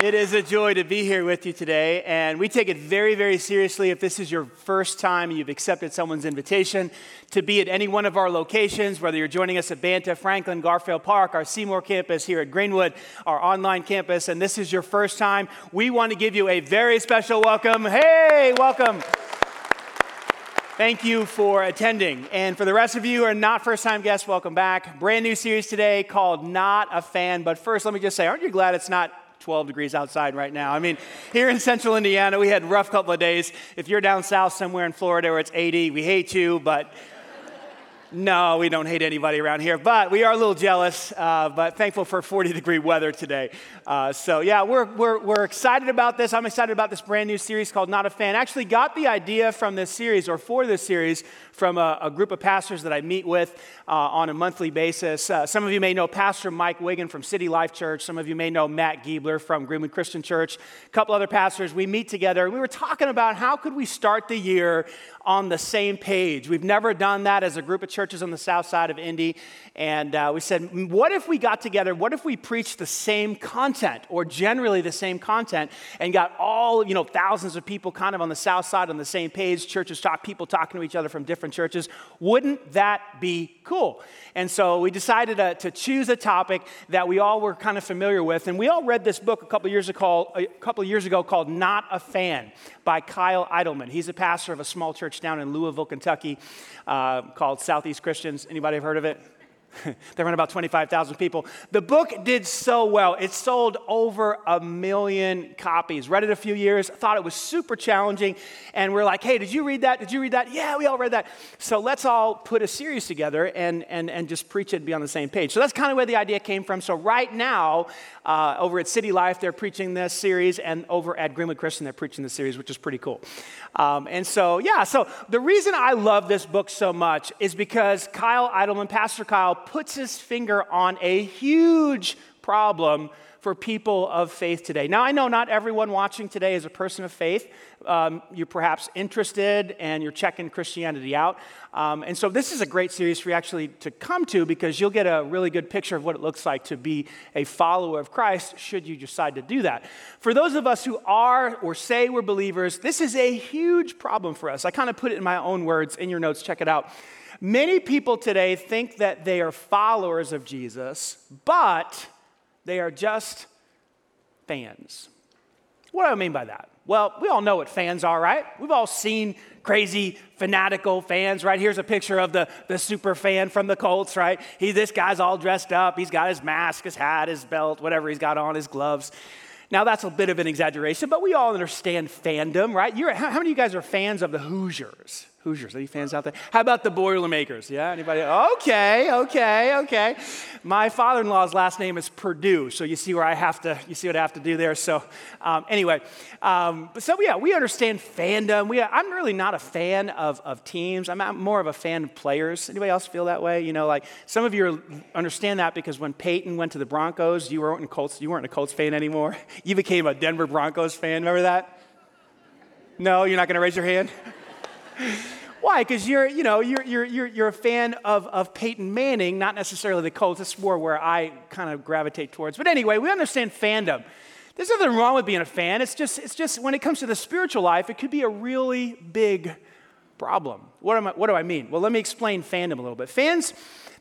It is a joy to be here with you today, and we take it very, very seriously if this is your first time you've accepted someone's invitation to be at any one of our locations, whether you're joining us at Banta, Franklin, Garfield Park, our Seymour campus here at Greenwood, our online campus, and this is your first time. We want to give you a very special welcome. Hey, welcome. Thank you for attending. And for the rest of you who are not first time guests, welcome back. Brand new series today called Not a Fan. But first, let me just say, aren't you glad it's not 12 degrees outside right now. I mean, here in central Indiana, we had a rough couple of days. If you're down south somewhere in Florida where it's 80, we hate you, but no, we don't hate anybody around here, but we are a little jealous, uh, but thankful for 40 degree weather today. Uh, so, yeah, we're, we're, we're excited about this. I'm excited about this brand new series called Not a Fan. Actually, got the idea from this series or for this series from a, a group of pastors that I meet with uh, on a monthly basis. Uh, some of you may know Pastor Mike Wigan from City Life Church. Some of you may know Matt Giebler from Greenwood Christian Church. A couple other pastors. We meet together and we were talking about how could we start the year on the same page. We've never done that as a group of churches on the south side of Indy. And uh, we said, what if we got together? What if we preached the same content or generally the same content and got all, you know, thousands of people kind of on the south side on the same page, churches talk, people talking to each other from different churches? Wouldn't that be cool? And so we decided to, to choose a topic that we all were kind of familiar with. And we all read this book a couple years ago, a couple years ago called Not a Fan by Kyle Idleman. He's a pastor of a small church down in Louisville, Kentucky uh, called Southeast Christians. Anybody have heard of it? they run about 25,000 people. The book did so well. It sold over a million copies. Read it a few years, thought it was super challenging. And we're like, hey, did you read that? Did you read that? Yeah, we all read that. So let's all put a series together and, and, and just preach it and be on the same page. So that's kind of where the idea came from. So right now, uh, over at City Life, they're preaching this series. And over at Greenwood Christian, they're preaching this series, which is pretty cool. Um, and so, yeah, so the reason I love this book so much is because Kyle Idleman, Pastor Kyle, puts his finger on a huge problem for people of faith today. Now, I know not everyone watching today is a person of faith. Um, you're perhaps interested and you're checking Christianity out. Um, and so, this is a great series for you actually to come to because you'll get a really good picture of what it looks like to be a follower of Christ should you decide to do that. For those of us who are or say we're believers, this is a huge problem for us. I kind of put it in my own words in your notes, check it out. Many people today think that they are followers of Jesus, but they are just fans. What do I mean by that? Well, we all know what fans are, right? We've all seen crazy, fanatical fans, right? Here's a picture of the, the super fan from the Colts, right? He, this guy's all dressed up. He's got his mask, his hat, his belt, whatever he's got on, his gloves. Now, that's a bit of an exaggeration, but we all understand fandom, right? You're, how, how many of you guys are fans of the Hoosiers? Hoosiers. Any fans out there? How about the Boilermakers? Yeah, anybody? Okay, okay, okay. My father-in-law's last name is Purdue, so you see where I have to. You see what I have to do there. So, um, anyway, um, so yeah, we understand fandom. We, I'm really not a fan of, of teams. I'm more of a fan of players. Anybody else feel that way? You know, like some of you understand that because when Peyton went to the Broncos, you weren't a Colts. You weren't a Colts fan anymore. You became a Denver Broncos fan. Remember that? No, you're not going to raise your hand. Why? Because you're, you know, you're, you're, you're, you're a fan of, of Peyton Manning, not necessarily the Colts. That's more where I kind of gravitate towards. But anyway, we understand fandom. There's nothing wrong with being a fan. It's just, it's just when it comes to the spiritual life, it could be a really big problem. What, am I, what do I mean? Well, let me explain fandom a little bit. Fans,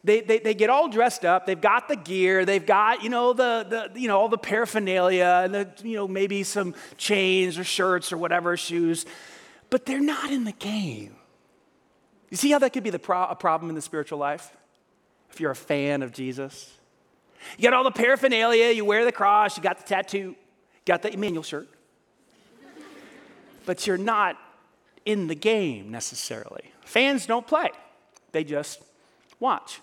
they, they, they get all dressed up. They've got the gear. They've got, you know, the, the, you know, all the paraphernalia and the, you know, maybe some chains or shirts or whatever, shoes. But they're not in the game. You see how that could be pro- a problem in the spiritual life? If you're a fan of Jesus? You got all the paraphernalia, you wear the cross, you got the tattoo, you got the Emmanuel shirt. but you're not in the game necessarily. Fans don't play, they just watch.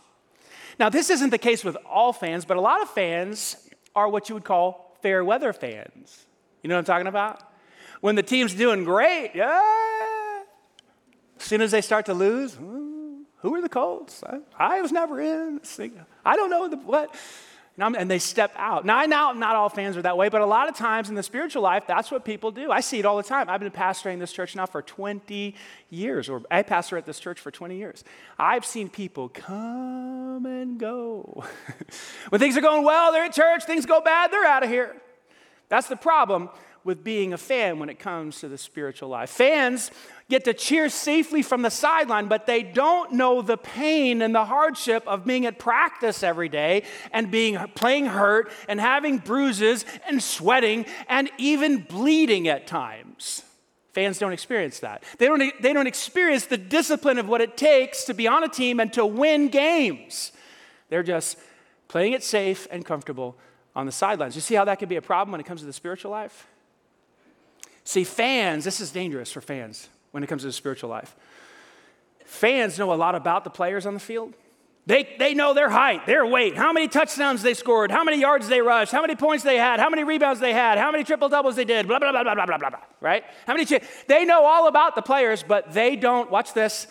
Now, this isn't the case with all fans, but a lot of fans are what you would call fair weather fans. You know what I'm talking about? When the team's doing great, yeah. As soon as they start to lose, hmm, who are the Colts? I, I was never in. I don't know the, what. And they step out. Now, I know not all fans are that way, but a lot of times in the spiritual life, that's what people do. I see it all the time. I've been pastoring this church now for 20 years, or I pastor at this church for 20 years. I've seen people come and go. when things are going well, they're at church. Things go bad, they're out of here. That's the problem with being a fan when it comes to the spiritual life. Fans get to cheer safely from the sideline, but they don't know the pain and the hardship of being at practice every day and being playing hurt and having bruises and sweating and even bleeding at times. Fans don't experience that. They don't, they don't experience the discipline of what it takes to be on a team and to win games. They're just playing it safe and comfortable on the sidelines. You see how that can be a problem when it comes to the spiritual life? See, fans, this is dangerous for fans when it comes to the spiritual life. Fans know a lot about the players on the field. They, they know their height, their weight, how many touchdowns they scored, how many yards they rushed, how many points they had, how many rebounds they had, how many triple doubles they did, blah, blah, blah, blah, blah, blah, blah, blah, right? How many, ch- they know all about the players, but they don't, watch this,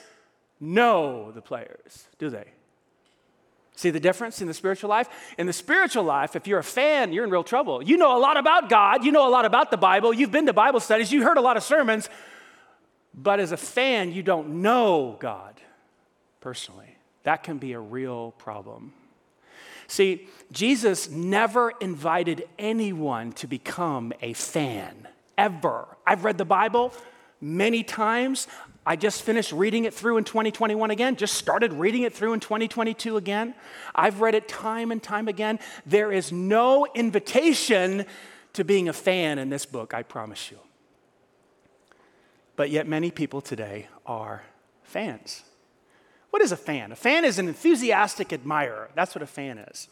know the players, do they? See the difference in the spiritual life? In the spiritual life, if you're a fan, you're in real trouble. You know a lot about God, you know a lot about the Bible, you've been to Bible studies, you heard a lot of sermons, but as a fan, you don't know God personally. That can be a real problem. See, Jesus never invited anyone to become a fan, ever. I've read the Bible many times. I just finished reading it through in 2021 again, just started reading it through in 2022 again. I've read it time and time again. There is no invitation to being a fan in this book, I promise you. But yet, many people today are fans. What is a fan? A fan is an enthusiastic admirer. That's what a fan is.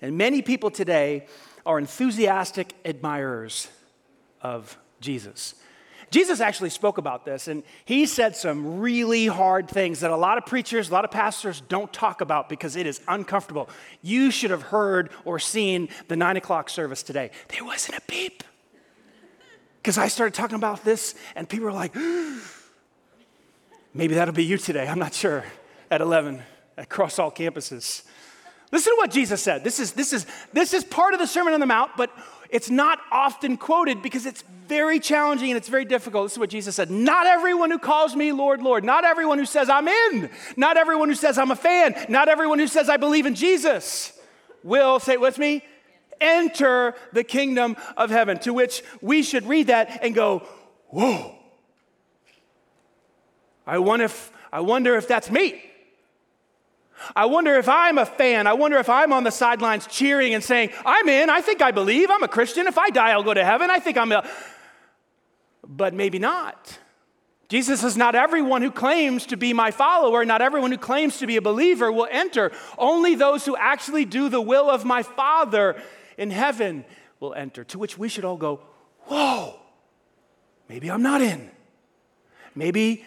And many people today are enthusiastic admirers of Jesus. Jesus actually spoke about this, and he said some really hard things that a lot of preachers, a lot of pastors don't talk about because it is uncomfortable. You should have heard or seen the nine o'clock service today. There wasn't a beep. Because I started talking about this, and people were like, maybe that'll be you today. I'm not sure. At 11, across all campuses. Listen to what Jesus said. This is, this is, this is part of the Sermon on the Mount, but it's not often quoted because it's very challenging and it's very difficult. This is what Jesus said Not everyone who calls me Lord, Lord, not everyone who says I'm in, not everyone who says I'm a fan, not everyone who says I believe in Jesus will, say it with me, enter the kingdom of heaven. To which we should read that and go, Whoa. I wonder if, I wonder if that's me. I wonder if I'm a fan. I wonder if I'm on the sidelines cheering and saying, I'm in. I think I believe. I'm a Christian. If I die, I'll go to heaven. I think I'm a. But maybe not. Jesus says, Not everyone who claims to be my follower, not everyone who claims to be a believer will enter. Only those who actually do the will of my Father in heaven will enter. To which we should all go, Whoa, maybe I'm not in. Maybe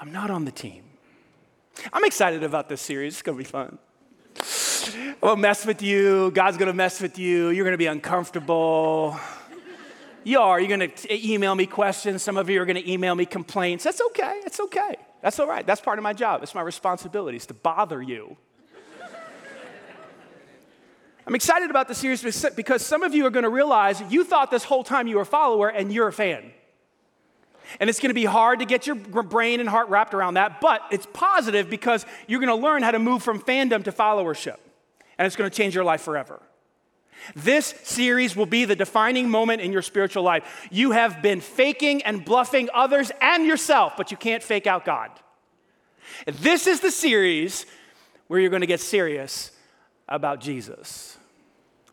I'm not on the team. I'm excited about this series. It's going to be fun. I'll mess with you. God's going to mess with you. You're going to be uncomfortable. You are. You're going to email me questions. Some of you are going to email me complaints. That's okay. It's okay. That's all right. That's part of my job. It's my responsibility is to bother you. I'm excited about the series because some of you are going to realize you thought this whole time you were a follower and you're a fan. And it's going to be hard to get your brain and heart wrapped around that, but it's positive because you're going to learn how to move from fandom to followership. And it's going to change your life forever. This series will be the defining moment in your spiritual life. You have been faking and bluffing others and yourself, but you can't fake out God. This is the series where you're going to get serious about Jesus.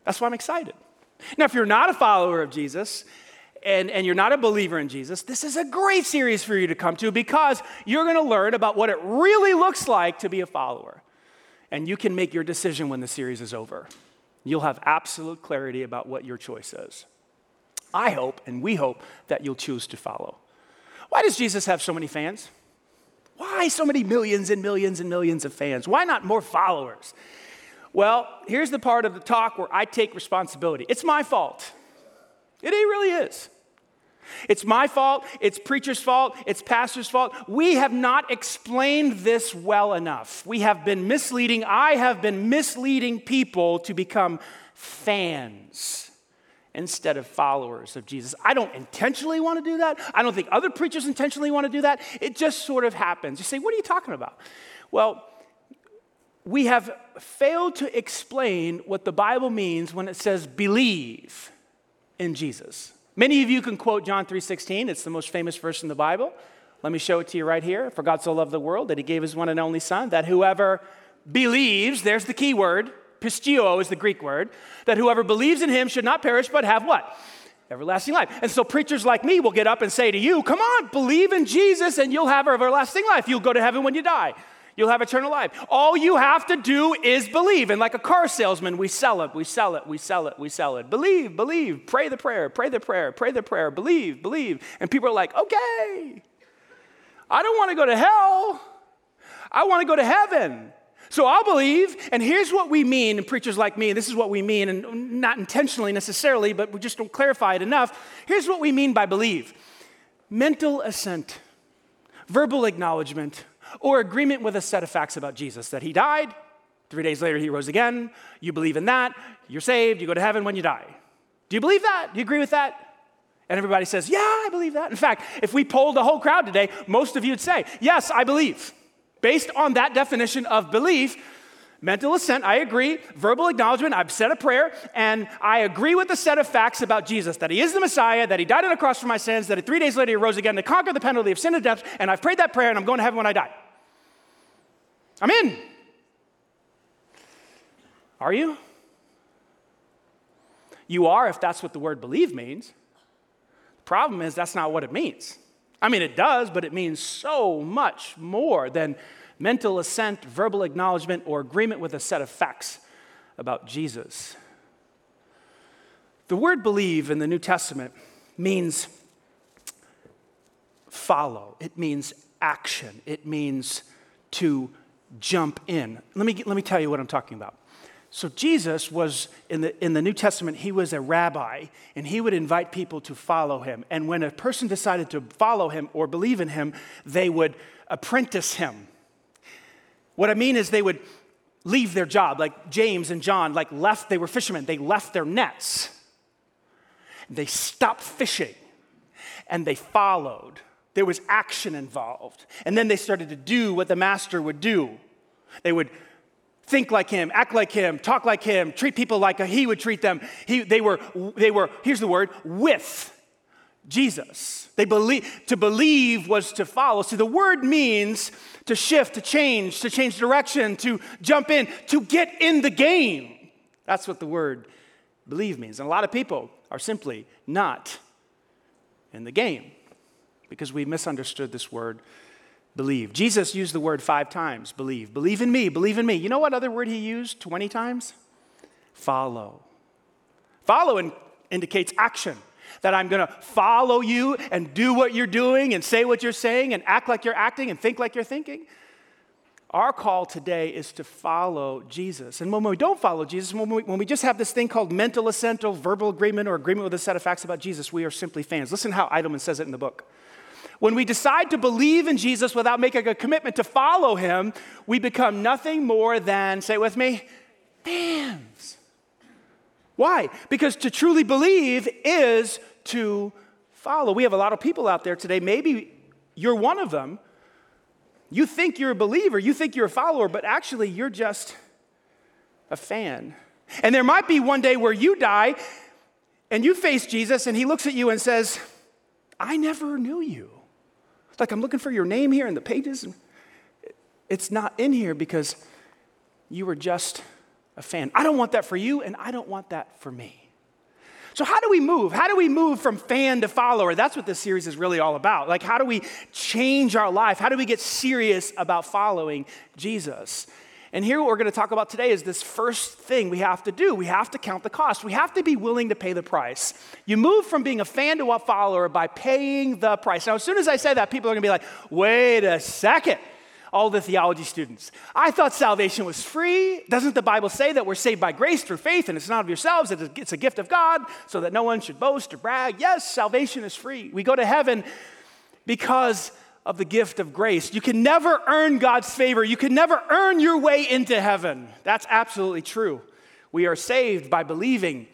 That's why I'm excited. Now, if you're not a follower of Jesus, and, and you're not a believer in Jesus, this is a great series for you to come to because you're going to learn about what it really looks like to be a follower. And you can make your decision when the series is over. you'll have absolute clarity about what your choice is. I hope, and we hope, that you'll choose to follow. Why does Jesus have so many fans? Why so many millions and millions and millions of fans? Why not more followers? Well, here's the part of the talk where I take responsibility. It's my fault. It really is. It's my fault, it's preacher's fault, it's pastor's fault. We have not explained this well enough. We have been misleading, I have been misleading people to become fans instead of followers of Jesus. I don't intentionally want to do that. I don't think other preachers intentionally want to do that. It just sort of happens. You say, What are you talking about? Well, we have failed to explain what the Bible means when it says believe in Jesus. Many of you can quote John 3:16. It's the most famous verse in the Bible. Let me show it to you right here. For God so loved the world that he gave his one and only son that whoever believes, there's the key word, pisteuo is the Greek word, that whoever believes in him should not perish but have what? Everlasting life. And so preachers like me will get up and say to you, "Come on, believe in Jesus and you'll have everlasting life. You'll go to heaven when you die." You'll have eternal life. All you have to do is believe. And like a car salesman, we sell it, we sell it, we sell it, we sell it. Believe, believe, pray the prayer, pray the prayer, pray the prayer, believe, believe. And people are like, okay, I don't want to go to hell. I want to go to heaven. So I'll believe, and here's what we mean, and preachers like me, this is what we mean, and not intentionally necessarily, but we just don't clarify it enough. Here's what we mean by believe mental assent, verbal acknowledgement, or agreement with a set of facts about Jesus that he died, three days later he rose again. You believe in that, you're saved, you go to heaven when you die. Do you believe that? Do you agree with that? And everybody says, Yeah, I believe that. In fact, if we polled the whole crowd today, most of you would say, Yes, I believe. Based on that definition of belief, mental assent, I agree. Verbal acknowledgement, I've said a prayer, and I agree with the set of facts about Jesus that he is the Messiah, that he died on the cross for my sins, that three days later he rose again to conquer the penalty of sin and death, and I've prayed that prayer and I'm going to heaven when I die. I'm in. Are you? You are if that's what the word believe means. The problem is that's not what it means. I mean, it does, but it means so much more than mental assent, verbal acknowledgement, or agreement with a set of facts about Jesus. The word believe in the New Testament means follow, it means action, it means to jump in. Let me, let me tell you what I'm talking about. So, Jesus was in the, in the New Testament, he was a rabbi, and he would invite people to follow him. And when a person decided to follow him or believe in him, they would apprentice him. What I mean is, they would leave their job, like James and John, like left, they were fishermen, they left their nets. They stopped fishing and they followed. There was action involved. And then they started to do what the master would do. They would think like him, act like him, talk like him, treat people like he would treat them. He, they, were, they were, here's the word, with Jesus. They believe, to believe was to follow. So the word means to shift, to change, to change direction, to jump in, to get in the game. That's what the word believe means. And a lot of people are simply not in the game because we misunderstood this word believe. Jesus used the word five times believe. Believe in me, believe in me. You know what other word he used 20 times? Follow. Follow in, indicates action. That I'm gonna follow you and do what you're doing and say what you're saying and act like you're acting and think like you're thinking. Our call today is to follow Jesus. And when we don't follow Jesus, when we, when we just have this thing called mental assent or verbal agreement or agreement with a set of facts about Jesus, we are simply fans. Listen how Idleman says it in the book. When we decide to believe in Jesus without making a commitment to follow him, we become nothing more than, say with me, fans. Why? Because to truly believe is to follow. We have a lot of people out there today, maybe you're one of them. You think you're a believer, you think you're a follower, but actually you're just a fan. And there might be one day where you die and you face Jesus and he looks at you and says, I never knew you. Like, I'm looking for your name here in the pages. It's not in here because you were just a fan. I don't want that for you, and I don't want that for me. So, how do we move? How do we move from fan to follower? That's what this series is really all about. Like, how do we change our life? How do we get serious about following Jesus? And here, what we're going to talk about today is this first thing we have to do. We have to count the cost. We have to be willing to pay the price. You move from being a fan to a follower by paying the price. Now, as soon as I say that, people are going to be like, wait a second. All the theology students. I thought salvation was free. Doesn't the Bible say that we're saved by grace through faith and it's not of yourselves, it's a gift of God so that no one should boast or brag? Yes, salvation is free. We go to heaven because of the gift of grace. You can never earn God's favor. You can never earn your way into heaven. That's absolutely true. We are saved by believing.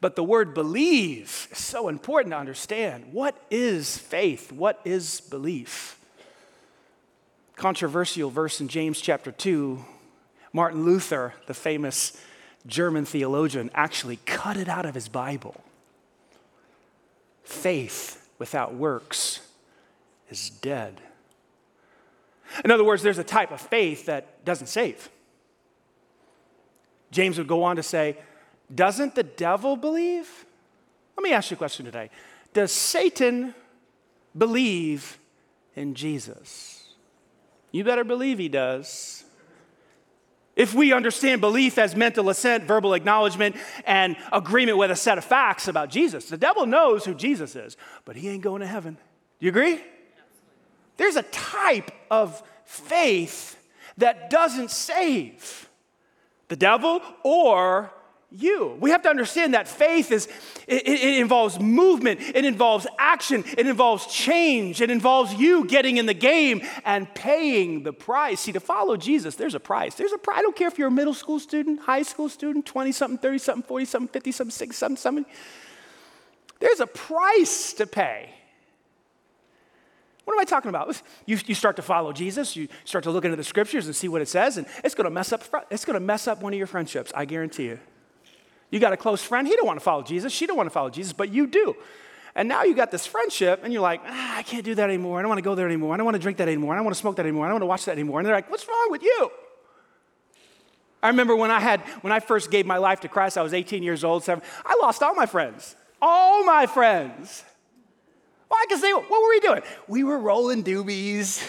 But the word believe is so important to understand. What is faith? What is belief? Controversial verse in James chapter 2. Martin Luther, the famous German theologian, actually cut it out of his Bible. Faith without works is dead. In other words, there's a type of faith that doesn't save. James would go on to say, Doesn't the devil believe? Let me ask you a question today. Does Satan believe in Jesus? You better believe he does. If we understand belief as mental assent, verbal acknowledgement, and agreement with a set of facts about Jesus, the devil knows who Jesus is, but he ain't going to heaven. Do you agree? There's a type of faith that doesn't save the devil or you. We have to understand that faith is it, it, involves movement, it involves action, it involves change, it involves you getting in the game and paying the price. See, to follow Jesus, there's a price. There's a price. I don't care if you're a middle school student, high school student, 20 something, 30 something, 40 something, 50 something, 60 something, something. There's a price to pay. What am I talking about? You, you start to follow Jesus, you start to look into the scriptures and see what it says, and it's going to mess up. It's to mess up one of your friendships. I guarantee you. You got a close friend. He don't want to follow Jesus. She don't want to follow Jesus, but you do. And now you got this friendship, and you're like, ah, I can't do that anymore. I don't want to go there anymore. I don't want to drink that anymore. I don't want to smoke that anymore. I don't want to watch that anymore. And they're like, What's wrong with you? I remember when I had when I first gave my life to Christ. I was 18 years old. Seven, I lost all my friends. All my friends. Why? Because they, what were we doing? We were rolling doobies.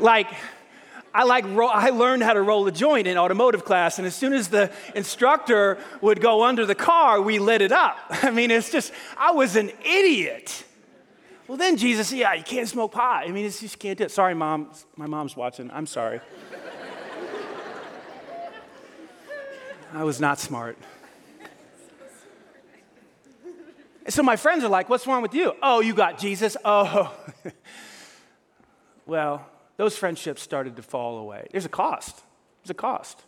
like, I like I learned how to roll a joint in automotive class, and as soon as the instructor would go under the car, we lit it up. I mean, it's just I was an idiot. Well, then Jesus, yeah, you can't smoke pot. I mean, it's, you just can't do it. Sorry, mom. My mom's watching. I'm sorry. I was not smart. And so my friends are like, What's wrong with you? Oh, you got Jesus? Oh. well, those friendships started to fall away. There's a cost. There's a cost.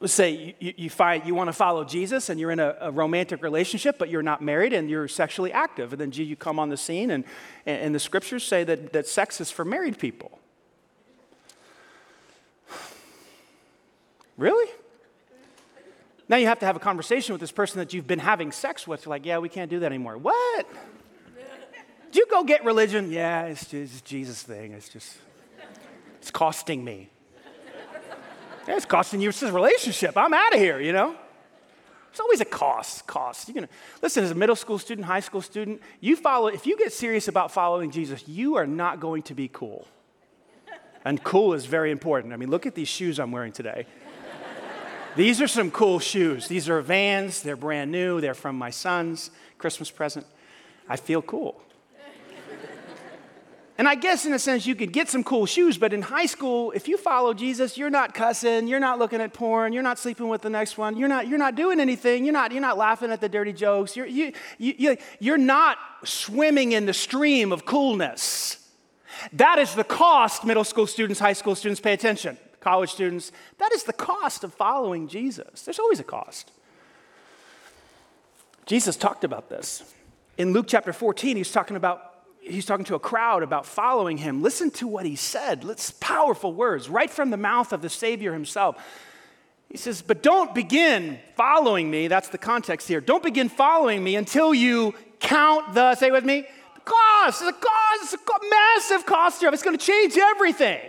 Let's say you, you find you want to follow Jesus and you're in a, a, romantic relationship, but you're not married and you're sexually active. And then you come on the scene, and, and the scriptures say that, that sex is for married people. Really? Now you have to have a conversation with this person that you've been having sex with. You're like, yeah, we can't do that anymore. What? Did you go get religion? Yeah, it's just Jesus thing. It's just, it's costing me. Yeah, it's costing you this relationship. I'm out of here, you know? It's always a cost, cost. You can listen as a middle school student, high school student, you follow, if you get serious about following Jesus, you are not going to be cool. And cool is very important. I mean, look at these shoes I'm wearing today. These are some cool shoes. These are vans, they're brand new, they're from my son's Christmas present. I feel cool. And I guess in a sense you could get some cool shoes, but in high school, if you follow Jesus, you're not cussing, you're not looking at porn, you're not sleeping with the next one, you're not, you're not doing anything, you're not, you're not laughing at the dirty jokes, you're, you, you, you're not swimming in the stream of coolness. That is the cost, middle school students, high school students, pay attention college students, that is the cost of following Jesus. There's always a cost. Jesus talked about this. In Luke chapter 14, he's talking about he's talking to a crowd about following him. Listen to what he said. Let's powerful words right from the mouth of the Savior himself. He says, "But don't begin following me. That's the context here. Don't begin following me until you count the say with me, the cost. It's a cost. It's a massive cost here. It's going to change everything.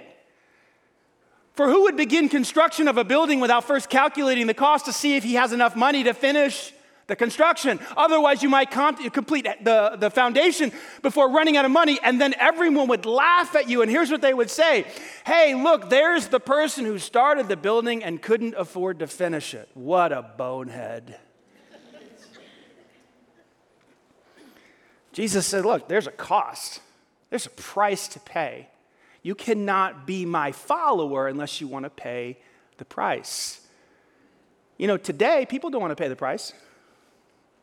For who would begin construction of a building without first calculating the cost to see if he has enough money to finish the construction. Otherwise, you might complete the, the foundation before running out of money, and then everyone would laugh at you. And here's what they would say Hey, look, there's the person who started the building and couldn't afford to finish it. What a bonehead. Jesus said, Look, there's a cost, there's a price to pay. You cannot be my follower unless you want to pay the price. You know, today, people don't want to pay the price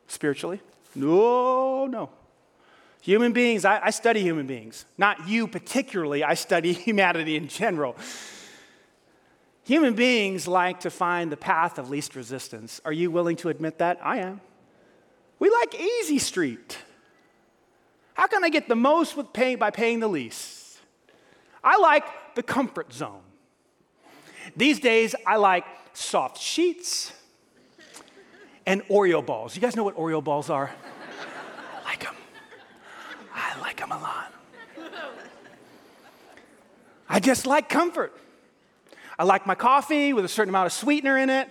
spiritually. No, no. Human beings, I, I, study human beings. Not you particularly, I study humanity in general. Human beings like to find the path of least resistance. Are you willing to admit that? I am. We like easy street. How can I get the most with paying by paying the least? I like the comfort zone. These days, I like soft sheets and Oreo balls. You guys know what Oreo balls are? I like them. I like them a lot. I just like comfort. I like my coffee with a certain amount of sweetener in it,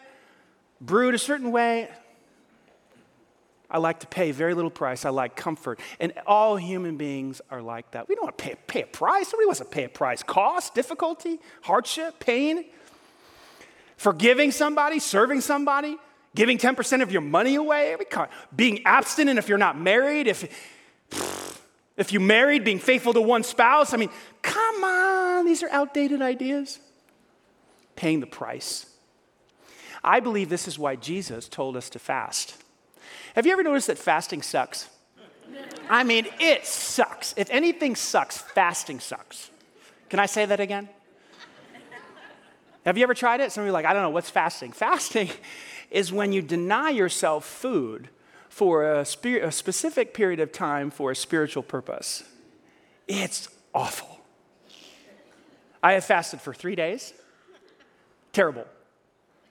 brewed a certain way. I like to pay very little price. I like comfort. And all human beings are like that. We don't want to pay, pay a price. Nobody wants to pay a price. Cost, difficulty, hardship, pain. Forgiving somebody, serving somebody, giving 10% of your money away, being abstinent if you're not married, if, if you married, being faithful to one spouse. I mean, come on, these are outdated ideas. Paying the price. I believe this is why Jesus told us to fast. Have you ever noticed that fasting sucks? I mean, it sucks. If anything sucks, fasting sucks. Can I say that again? Have you ever tried it? Some of you are like, I don't know, what's fasting? Fasting is when you deny yourself food for a, spe- a specific period of time for a spiritual purpose. It's awful. I have fasted for three days. Terrible.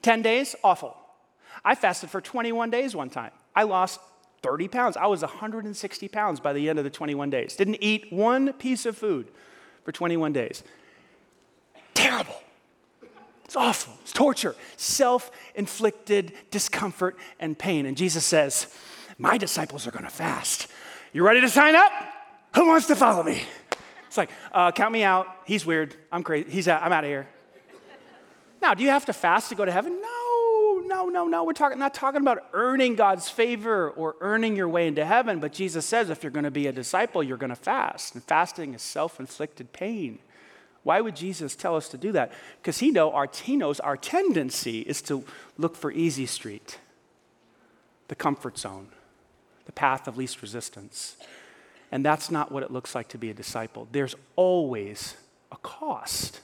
10 days, awful. I fasted for 21 days one time. I lost 30 pounds. I was 160 pounds by the end of the 21 days. Didn't eat one piece of food for 21 days. Terrible. It's awful. It's torture, self inflicted discomfort and pain. And Jesus says, My disciples are going to fast. You ready to sign up? Who wants to follow me? It's like, uh, count me out. He's weird. I'm crazy. He's out. I'm out of here. Now, do you have to fast to go to heaven? No, no. We're talking, not talking about earning God's favor or earning your way into heaven, but Jesus says if you're going to be a disciple, you're going to fast. And fasting is self inflicted pain. Why would Jesus tell us to do that? Because he, know our, he knows our tendency is to look for easy street, the comfort zone, the path of least resistance. And that's not what it looks like to be a disciple. There's always a cost.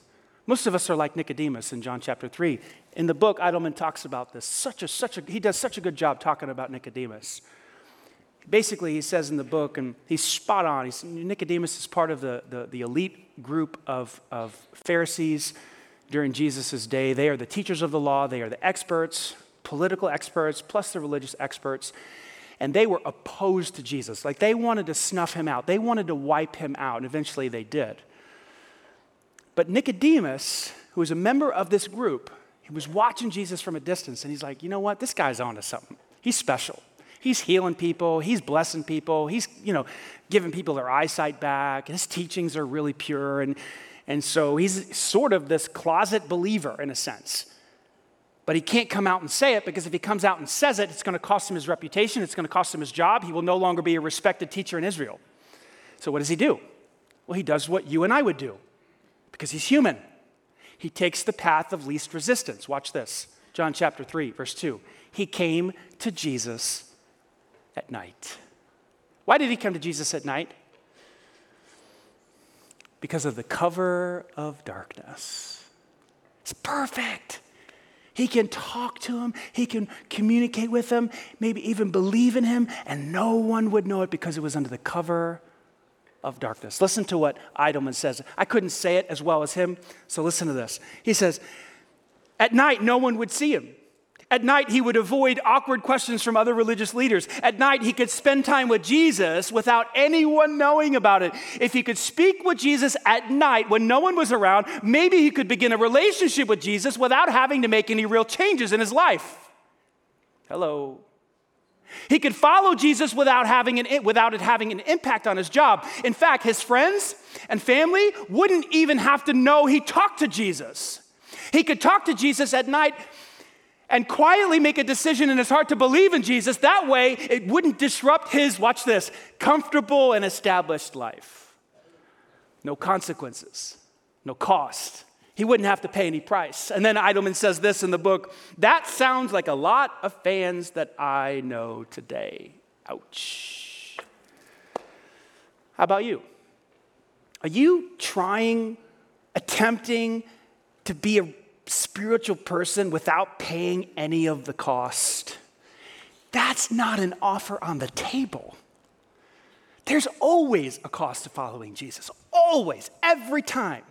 Most of us are like Nicodemus in John chapter 3. In the book, Idleman talks about this. Such a, such a, he does such a good job talking about Nicodemus basically, he says in the book, and he's spot on. He's, Nicodemus is part of the, the, the elite group of, of Pharisees during Jesus' day. They are the teachers of the law, they are the experts, political experts, plus the religious experts. And they were opposed to Jesus. Like they wanted to snuff him out, they wanted to wipe him out, and eventually they did. But Nicodemus, who was a member of this group, he was watching Jesus from a distance, and he's like, you know what? This guy's on to something. He's special. He's healing people, he's blessing people, he's, you know, giving people their eyesight back. His teachings are really pure. And, and so he's sort of this closet believer in a sense. But he can't come out and say it because if he comes out and says it, it's going to cost him his reputation, it's going to cost him his job. He will no longer be a respected teacher in Israel. So what does he do? Well, he does what you and I would do because he's human. He takes the path of least resistance. Watch this John chapter 3, verse 2. He came to Jesus at night. Why did he come to Jesus at night? Because of the cover of darkness. It's perfect. He can talk to him, he can communicate with him, maybe even believe in him, and no one would know it because it was under the cover of darkness. Listen to what Idleman says. I couldn't say it as well as him, so listen to this. He says, At night, no one would see him at night, he would avoid awkward questions from other religious leaders. At night, he could spend time with Jesus without anyone knowing about it. If he could speak with Jesus at night when no one was around, maybe he could begin a relationship with Jesus without having to make any real changes in his life. Hello. He could follow Jesus without, having an, without it having an impact on his job. In fact, his friends and family wouldn't even have to know he talked to Jesus. He could talk to Jesus at night and quietly make a decision in his heart to believe in Jesus. That way, it wouldn't disrupt his, watch this, comfortable and established life. No consequences, no cost. He wouldn't have to pay any price. And then Idleman says this in the book that sounds like a lot of fans that I know today. Ouch. How about you? Are you trying, attempting to be a spiritual person without paying any of the cost? That's not an offer on the table. There's always a cost to following Jesus, always, every time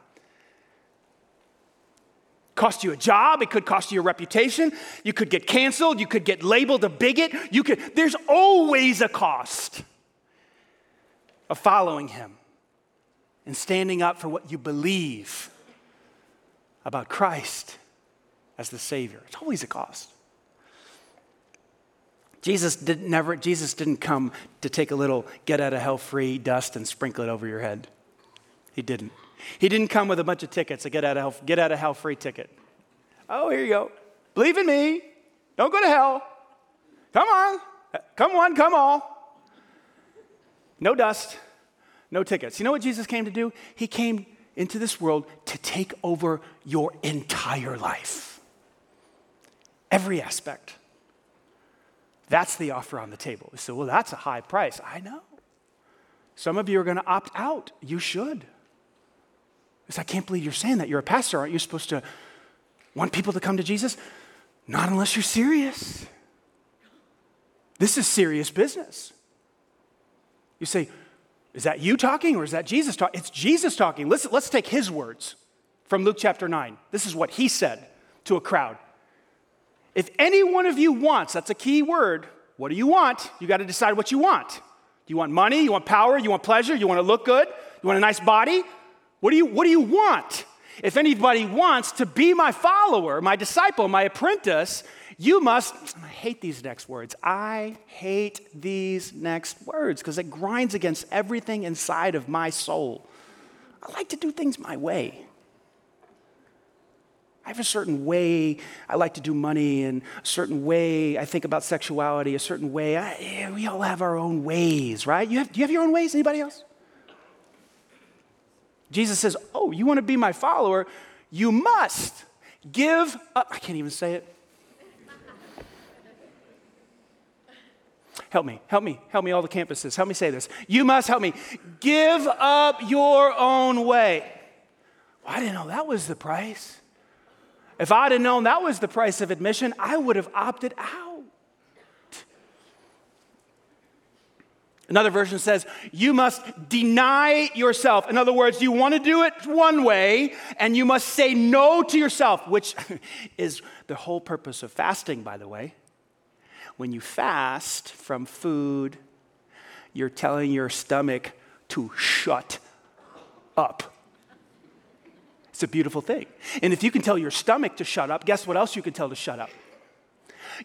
cost you a job, it could cost you a reputation, you could get canceled, you could get labeled a bigot, you could there's always a cost of following him and standing up for what you believe about Christ as the savior. It's always a cost. Jesus didn't never Jesus didn't come to take a little get out of hell free dust and sprinkle it over your head. He didn't. He didn't come with a bunch of tickets, a get out of hell, get out of hell free ticket. Oh, here you go. Believe in me. Don't go to hell. Come on. Come on, come all. No dust, no tickets. You know what Jesus came to do? He came into this world to take over your entire life, every aspect. That's the offer on the table. So, well, that's a high price. I know. Some of you are going to opt out. You should. I can't believe you're saying that. You're a pastor. Aren't you supposed to want people to come to Jesus? Not unless you're serious. This is serious business. You say, is that you talking or is that Jesus talking? It's Jesus talking. Let's, let's take his words from Luke chapter 9. This is what he said to a crowd. If any one of you wants, that's a key word, what do you want? You got to decide what you want. Do you want money? You want power? You want pleasure? You want to look good? You want a nice body? What do you, what do you want? If anybody wants to be my follower, my disciple, my apprentice, you must, I hate these next words. I hate these next words because it grinds against everything inside of my soul. I like to do things my way. I have a certain way I like to do money, and a certain way I think about sexuality, a certain way. I, we all have our own ways, right? You have, do you have your own ways? Anybody else? Jesus says, Oh, you want to be my follower? You must give up. I can't even say it. Help me, help me, help me, all the campuses. Help me say this. You must help me. Give up your own way. Well, I didn't know that was the price. If I'd have known that was the price of admission, I would have opted out. Another version says, you must deny yourself. In other words, you want to do it one way, and you must say no to yourself, which is the whole purpose of fasting, by the way. When you fast from food, you're telling your stomach to shut up. It's a beautiful thing. And if you can tell your stomach to shut up, guess what else you can tell to shut up?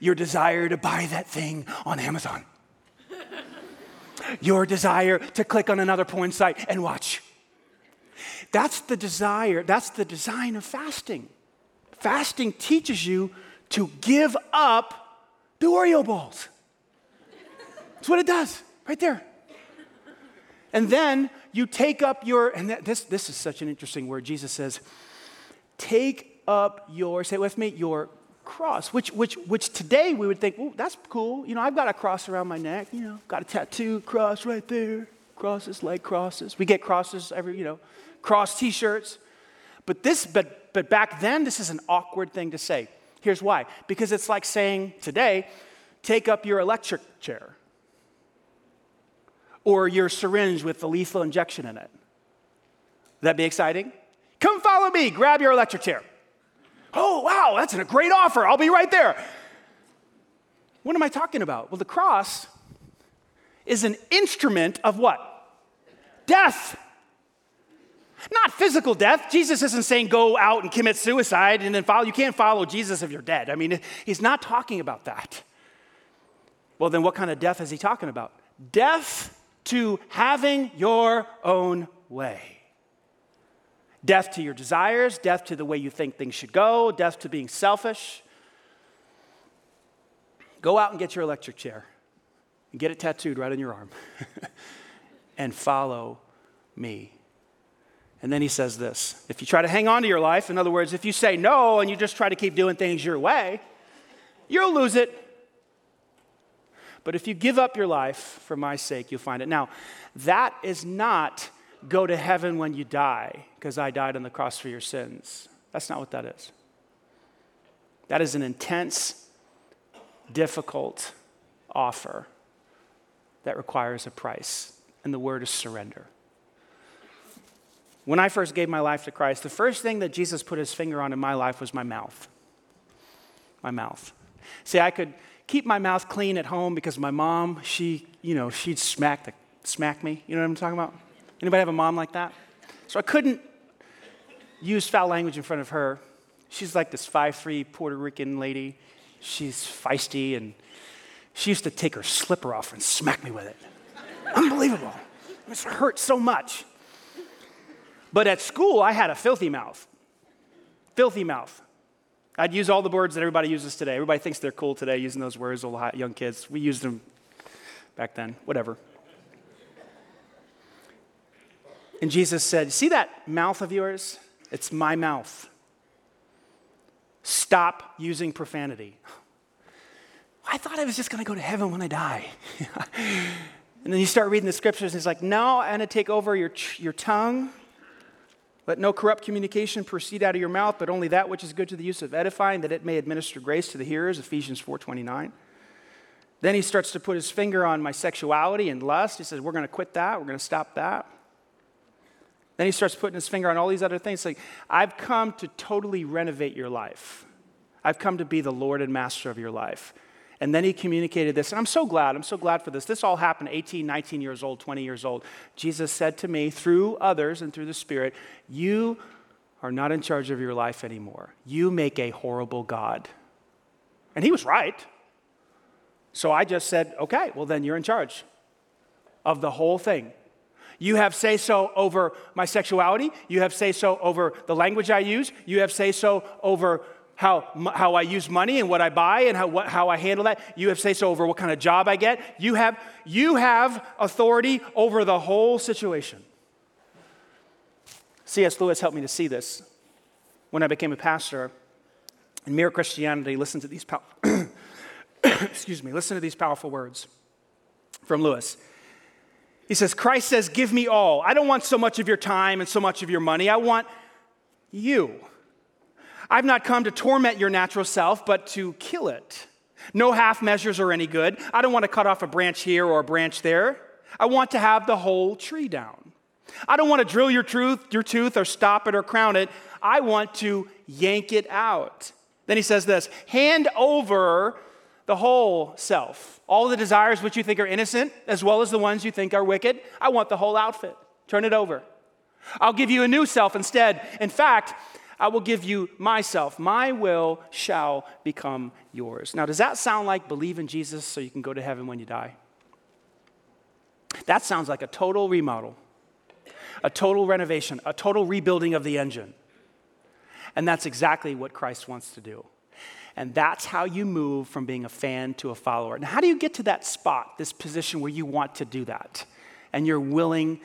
Your desire to buy that thing on Amazon your desire to click on another porn site and watch. That's the desire, that's the design of fasting. Fasting teaches you to give up the Oreo balls. That's what it does, right there. And then you take up your, and this, this is such an interesting word. Jesus says, take up your, say it with me, your cross, which, which, which today we would think, oh, that's cool. You know, I've got a cross around my neck, you know, got a tattoo, cross right there, crosses like crosses. We get crosses every, you know, cross t shirts. But this, but, but back then, this is an awkward thing to say. Here's why because it's like saying today, take up your electric chair or your syringe with the lethal injection in it. Would that be exciting? Come follow me, grab your electric chair. Oh, wow, that's a great offer. I'll be right there. What am I talking about? Well, the cross is an instrument of what? Death. Not physical death. Jesus isn't saying go out and commit suicide and then follow. You can't follow Jesus if you're dead. I mean, he's not talking about that. Well, then what kind of death is he talking about? Death to having your own way. Death to your desires, death to the way you think things should go, death to being selfish. Go out and get your electric chair and get it tattooed right on your arm and follow me. And then he says this if you try to hang on to your life, in other words, if you say no and you just try to keep doing things your way, you'll lose it. But if you give up your life for my sake, you'll find it. Now, that is not go to heaven when you die, because I died on the cross for your sins. That's not what that is. That is an intense, difficult offer that requires a price, and the word is surrender. When I first gave my life to Christ, the first thing that Jesus put his finger on in my life was my mouth. My mouth. See, I could keep my mouth clean at home because my mom, she, you know, she'd smack, the, smack me. You know what I'm talking about? Anybody have a mom like that? So I couldn't use foul language in front of her. She's like this five-three Puerto Rican lady. She's feisty, and she used to take her slipper off and smack me with it. Unbelievable. It hurt so much. But at school, I had a filthy mouth. Filthy mouth. I'd use all the words that everybody uses today. Everybody thinks they're cool today using those words, old young kids. We used them back then, whatever. And Jesus said, See that mouth of yours? It's my mouth. Stop using profanity. I thought I was just going to go to heaven when I die. and then you start reading the scriptures, and it's like, No, I'm going to take over your, your tongue let no corrupt communication proceed out of your mouth, but only that which is good to the use of edifying, that it may administer grace to the hearers, Ephesians 4:29. Then he starts to put his finger on my sexuality and lust. He says, We're going to quit that, we're going to stop that. Then he starts putting his finger on all these other things. Like, I've come to totally renovate your life. I've come to be the Lord and master of your life. And then he communicated this. And I'm so glad, I'm so glad for this. This all happened 18, 19 years old, 20 years old. Jesus said to me through others and through the Spirit, You are not in charge of your life anymore. You make a horrible God. And he was right. So I just said, Okay, well, then you're in charge of the whole thing. You have say so over my sexuality. You have say so over the language I use. You have say so over how, how I use money and what I buy and how, what, how I handle that. You have say so over what kind of job I get. You have, you have authority over the whole situation. C.S. Lewis helped me to see this when I became a pastor. In Mere Christianity, listen to these, pow- excuse me, listen to these powerful words from Lewis. He says, Christ says, Give me all. I don't want so much of your time and so much of your money. I want you. I've not come to torment your natural self, but to kill it. No half measures are any good. I don't want to cut off a branch here or a branch there. I want to have the whole tree down. I don't want to drill your, truth, your tooth or stop it or crown it. I want to yank it out. Then he says this hand over the whole self, all the desires which you think are innocent, as well as the ones you think are wicked. I want the whole outfit. Turn it over. I'll give you a new self instead. In fact, I will give you myself. My will shall become yours. Now, does that sound like believe in Jesus so you can go to heaven when you die? That sounds like a total remodel, a total renovation, a total rebuilding of the engine. And that's exactly what Christ wants to do. And that's how you move from being a fan to a follower. Now, how do you get to that spot, this position where you want to do that? And you're willing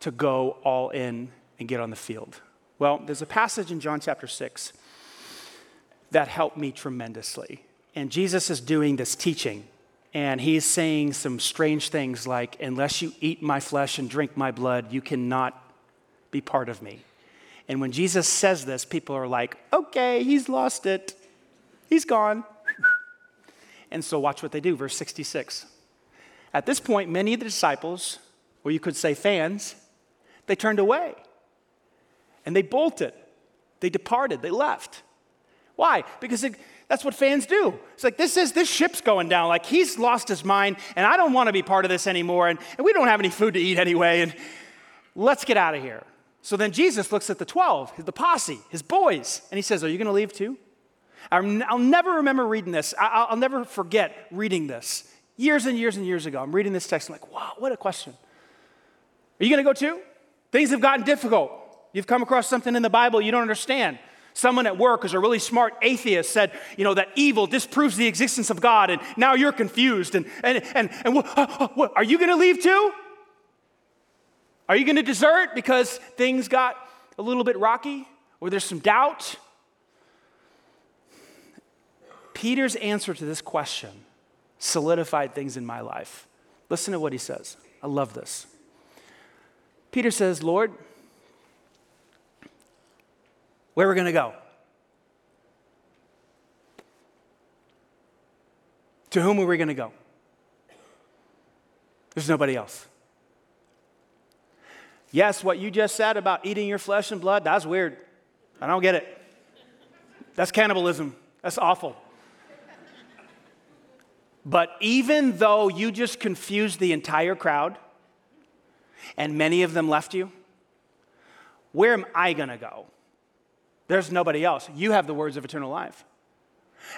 to go all in and get on the field? Well, there's a passage in John chapter 6 that helped me tremendously. And Jesus is doing this teaching, and he's saying some strange things like, Unless you eat my flesh and drink my blood, you cannot be part of me. And when Jesus says this, people are like, Okay, he's lost it, he's gone. and so watch what they do, verse 66. At this point, many of the disciples, or you could say fans, they turned away and they bolted. They departed. They left. Why? Because it, that's what fans do. It's like, this is, this ship's going down. Like, he's lost his mind, and I don't want to be part of this anymore, and, and we don't have any food to eat anyway, and let's get out of here. So then Jesus looks at the 12, the posse, his boys, and he says, Are you going to leave too? I'll never remember reading this. I'll never forget reading this Years and years and years ago, I'm reading this text. I'm like, wow, what a question. Are you going to go too? Things have gotten difficult. You've come across something in the Bible you don't understand. Someone at work who's a really smart atheist said, you know, that evil disproves the existence of God, and now you're confused. And, and, and, and what, uh, uh, what, are you going to leave too? Are you going to desert because things got a little bit rocky or there's some doubt? Peter's answer to this question solidified things in my life. Listen to what he says. I love this. Peter says, Lord, where are we going to go? To whom are we going to go? There's nobody else. Yes, what you just said about eating your flesh and blood, that's weird. I don't get it. That's cannibalism. That's awful. But even though you just confused the entire crowd and many of them left you, where am I going to go? There's nobody else. You have the words of eternal life.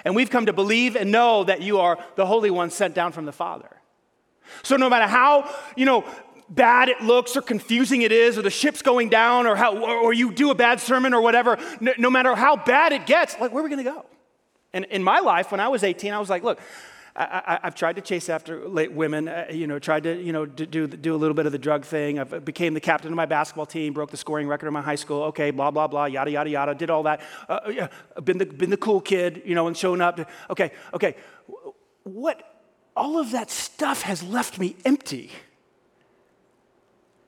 And we've come to believe and know that you are the Holy One sent down from the Father. So no matter how, you know, bad it looks or confusing it is or the ship's going down or how or you do a bad sermon or whatever, no, no matter how bad it gets, like where are we going to go? And in my life, when I was 18, I was like, look, I, have tried to chase after late women, uh, you know, tried to, you know, do, do a little bit of the drug thing. I became the captain of my basketball team, broke the scoring record of my high school. Okay, blah, blah, blah, yada, yada, yada. Did all that. Uh, yeah, been, the, been the cool kid, you know, and showing up. Okay, okay. What, all of that stuff has left me empty.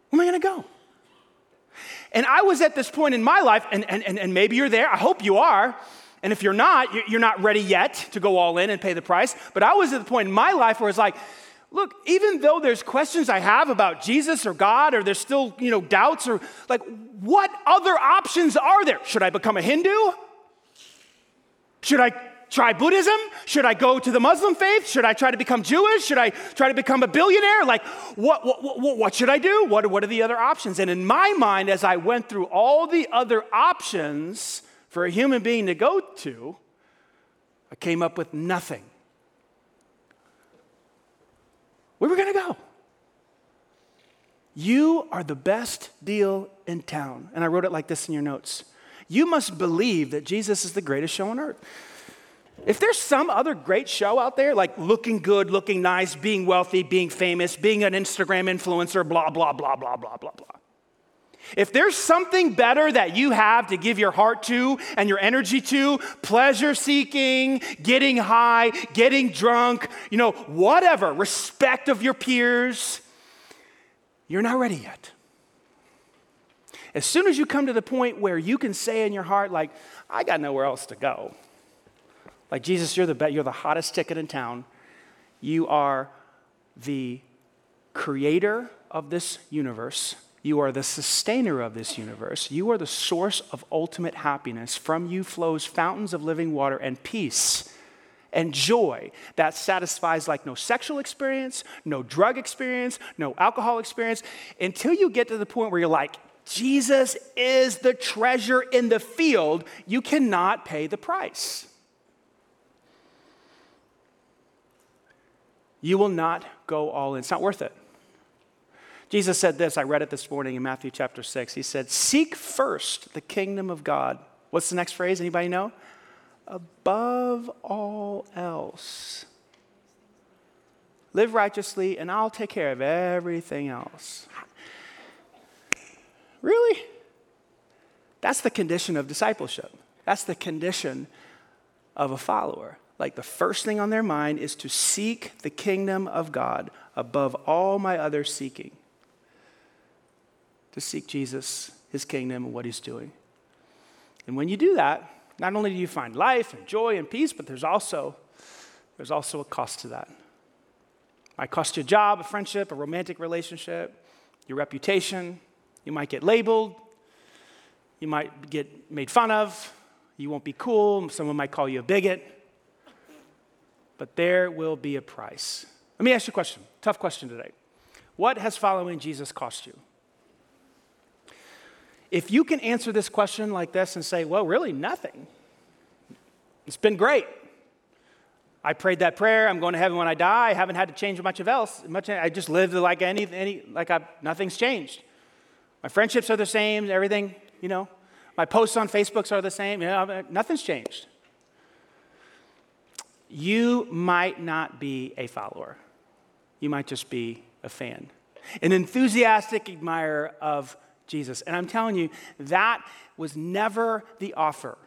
Where am I going to go? And I was at this point in my life, and, and, and maybe you're there. I hope you are and if you're not, you're not ready yet to go all in and pay the price. But I was at the point in my life where it's like, look, even though there's questions I have about Jesus or God, or there's still, you know, doubts, or like, what other options are there? Should I become a Hindu? Should I try Buddhism? Should I go to the Muslim faith? Should I try to become Jewish? Should I try to become a billionaire? Like, what, what, what, what should I do? What, what are the other options? And in my mind, as I went through all the other options, for a human being to go to, I came up with nothing. Where were going to go? You are the best deal in town. And I wrote it like this in your notes. You must believe that Jesus is the greatest show on earth. If there's some other great show out there, like looking good, looking nice, being wealthy, being famous, being an Instagram influencer, blah, blah, blah, blah, blah, blah, blah, if there's something better that you have to give your heart to and your energy to, pleasure seeking, getting high, getting drunk, you know, whatever, respect of your peers, you're not ready yet. As soon as you come to the point where you can say in your heart, like, I got nowhere else to go. Like, Jesus, you're the, you're the hottest ticket in town. You are the creator of this universe. You are the sustainer of this universe. You are the source of ultimate happiness. From you flows fountains of living water and peace and joy that satisfies like no sexual experience, no drug experience, no alcohol experience, until you get to the point where you're like, Jesus is the treasure in the field, you cannot pay the price. You will not go all in. It's not worth it. Jesus said this, I read it this morning in Matthew chapter 6. He said, Seek first the kingdom of God. What's the next phrase? Anybody know? Above all else. Live righteously, and I'll take care of everything else. Really? That's the condition of discipleship. That's the condition of a follower. Like the first thing on their mind is to seek the kingdom of God above all my other seeking to seek Jesus, his kingdom, and what he's doing. And when you do that, not only do you find life and joy and peace, but there's also, there's also a cost to that. It might cost you a job, a friendship, a romantic relationship, your reputation. You might get labeled. You might get made fun of. You won't be cool. Someone might call you a bigot. But there will be a price. Let me ask you a question. Tough question today. What has following Jesus cost you? If you can answer this question like this and say, well, really nothing, it's been great. I prayed that prayer. I'm going to heaven when I die. I haven't had to change much of else. Much. I just lived like any, any like I, nothing's changed. My friendships are the same. Everything, you know. My posts on Facebooks are the same. You know, nothing's changed. You might not be a follower. You might just be a fan, an enthusiastic admirer of Jesus. And I'm telling you, that was never the offer.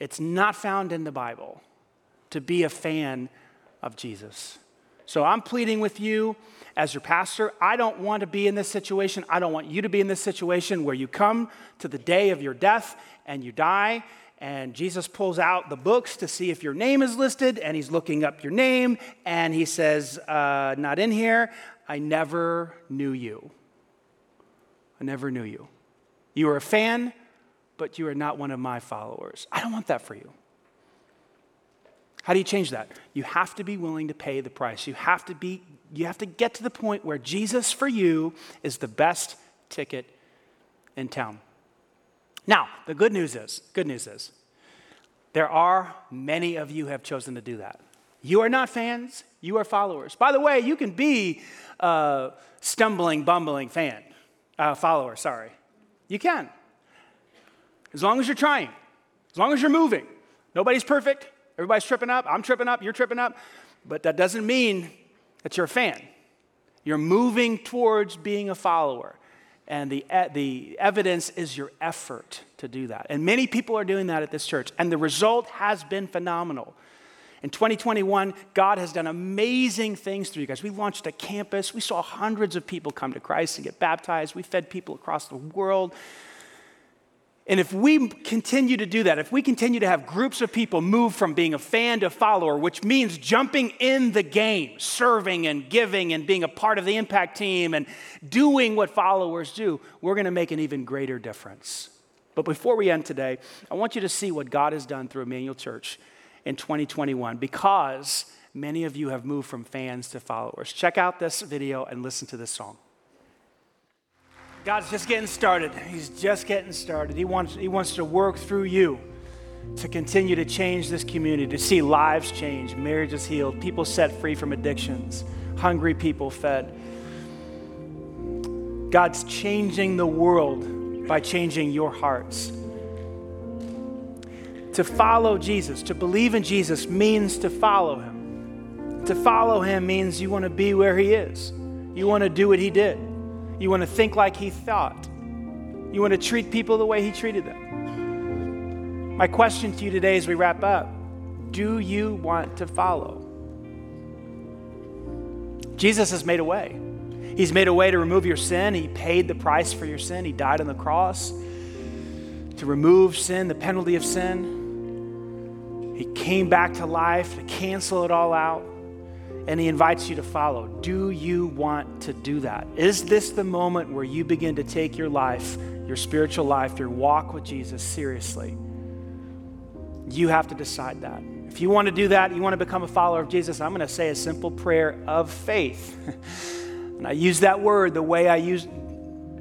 It's not found in the Bible to be a fan of Jesus. So I'm pleading with you as your pastor. I don't want to be in this situation. I don't want you to be in this situation where you come to the day of your death and you die and Jesus pulls out the books to see if your name is listed, and he's looking up your name, and he says, uh, Not in here. I never knew you. I never knew you. You are a fan, but you are not one of my followers. I don't want that for you. How do you change that? You have to be willing to pay the price. You have to be you have to get to the point where Jesus for you is the best ticket in town. Now, the good news is, good news is, there are many of you have chosen to do that. You are not fans, you are followers. By the way, you can be a stumbling, bumbling fan, uh, follower, sorry. You can. As long as you're trying, as long as you're moving. Nobody's perfect. Everybody's tripping up. I'm tripping up. You're tripping up. But that doesn't mean that you're a fan. You're moving towards being a follower. And the, the evidence is your effort to do that. And many people are doing that at this church. And the result has been phenomenal. In 2021, God has done amazing things through you guys. We launched a campus. We saw hundreds of people come to Christ and get baptized. We fed people across the world. And if we continue to do that, if we continue to have groups of people move from being a fan to follower, which means jumping in the game, serving and giving and being a part of the impact team and doing what followers do, we're going to make an even greater difference. But before we end today, I want you to see what God has done through Emmanuel Church in 2021 because many of you have moved from fans to followers. Check out this video and listen to this song. God's just getting started. He's just getting started. He wants, he wants to work through you to continue to change this community, to see lives change, marriages healed, people set free from addictions, hungry people fed. God's changing the world by changing your hearts. To follow Jesus, to believe in Jesus, means to follow him. To follow him means you want to be where he is, you want to do what he did. You want to think like he thought. You want to treat people the way he treated them. My question to you today as we wrap up do you want to follow? Jesus has made a way. He's made a way to remove your sin. He paid the price for your sin. He died on the cross to remove sin, the penalty of sin. He came back to life to cancel it all out and he invites you to follow. Do you want to do that? Is this the moment where you begin to take your life, your spiritual life, your walk with Jesus seriously? You have to decide that. If you want to do that, you want to become a follower of Jesus, I'm going to say a simple prayer of faith. and I use that word the way I use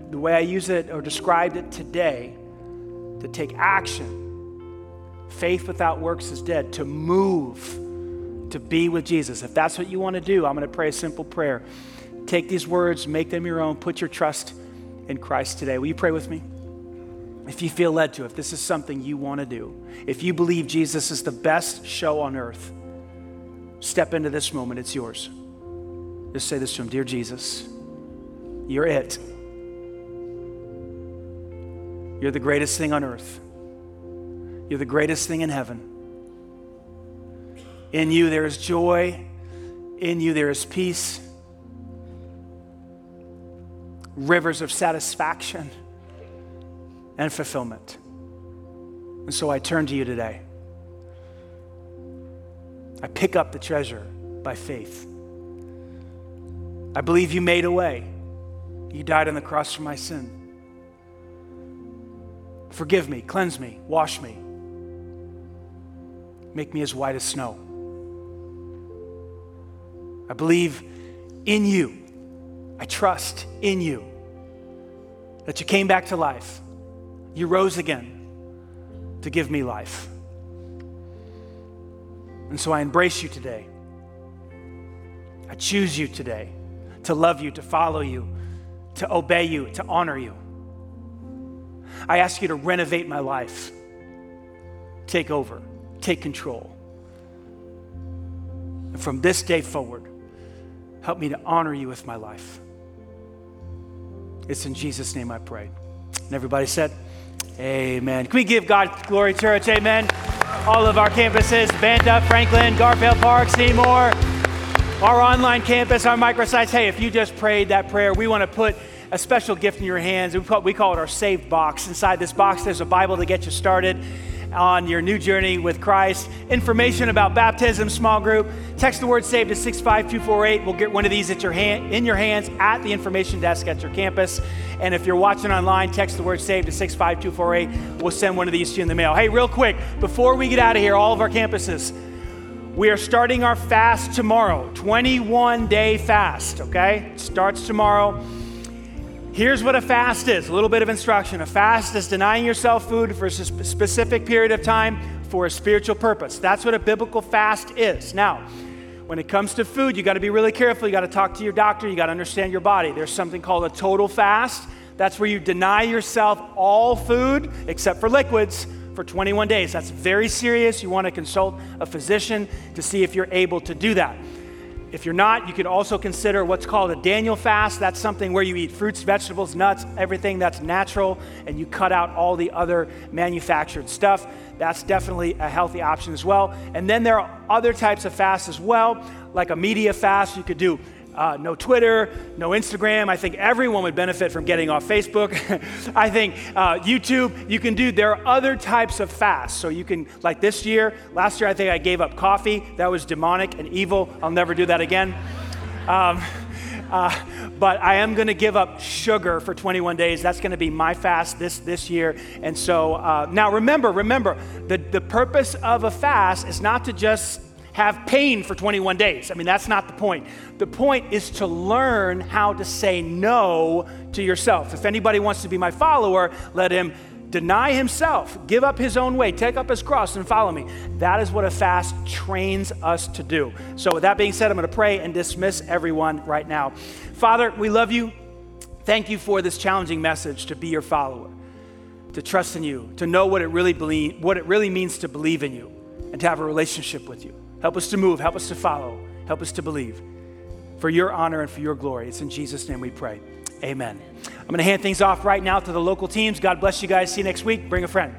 the way I use it or described it today to take action. Faith without works is dead. To move to be with Jesus. If that's what you want to do, I'm going to pray a simple prayer. Take these words, make them your own, put your trust in Christ today. Will you pray with me? If you feel led to, if this is something you want to do, if you believe Jesus is the best show on earth, step into this moment. It's yours. Just say this to him Dear Jesus, you're it. You're the greatest thing on earth. You're the greatest thing in heaven. In you there is joy. In you there is peace. Rivers of satisfaction and fulfillment. And so I turn to you today. I pick up the treasure by faith. I believe you made a way. You died on the cross for my sin. Forgive me, cleanse me, wash me, make me as white as snow. I believe in you. I trust in you that you came back to life. You rose again to give me life. And so I embrace you today I choose you today to love you, to follow you, to obey you, to honor you. I ask you to renovate my life, take over, take control. And from this day forward, help me to honor you with my life. It's in Jesus' name I pray. And everybody said, Amen. Can we give God glory, church? Amen. All of our campuses, Banta, Franklin, Garfield Park, Seymour, our online campus, our microsites. Hey, if you just prayed that prayer, we want to put a special gift in your hands. We call, we call it our saved box. Inside this box, there's a Bible to get you started on your new journey with Christ. Information about baptism, small group. Text the word SAVE to 65248. We'll get one of these at your hand, in your hands at the information desk at your campus. And if you're watching online, text the word SAVE to 65248. We'll send one of these to you in the mail. Hey, real quick, before we get out of here, all of our campuses, we are starting our fast tomorrow 21 day fast, okay? It starts tomorrow. Here's what a fast is a little bit of instruction. A fast is denying yourself food for a specific period of time for a spiritual purpose. That's what a biblical fast is. Now, when it comes to food, you got to be really careful. You got to talk to your doctor. You got to understand your body. There's something called a total fast. That's where you deny yourself all food except for liquids for 21 days. That's very serious. You want to consult a physician to see if you're able to do that. If you're not, you could also consider what's called a Daniel fast. That's something where you eat fruits, vegetables, nuts, everything that's natural, and you cut out all the other manufactured stuff. That's definitely a healthy option as well. And then there are other types of fasts as well, like a media fast. You could do uh, no Twitter, no Instagram. I think everyone would benefit from getting off Facebook. I think uh, YouTube, you can do, there are other types of fasts. So you can, like this year, last year I think I gave up coffee. That was demonic and evil. I'll never do that again. Um, uh, but I am going to give up sugar for 21 days. That's going to be my fast this, this year. And so uh, now remember, remember, the, the purpose of a fast is not to just have pain for 21 days. I mean, that's not the point. The point is to learn how to say no to yourself. If anybody wants to be my follower, let him deny himself, give up his own way, take up his cross, and follow me. That is what a fast trains us to do. So, with that being said, I'm going to pray and dismiss everyone right now. Father, we love you. Thank you for this challenging message to be your follower, to trust in you, to know what it really, believe, what it really means to believe in you, and to have a relationship with you. Help us to move. Help us to follow. Help us to believe. For your honor and for your glory. It's in Jesus' name we pray. Amen. I'm going to hand things off right now to the local teams. God bless you guys. See you next week. Bring a friend.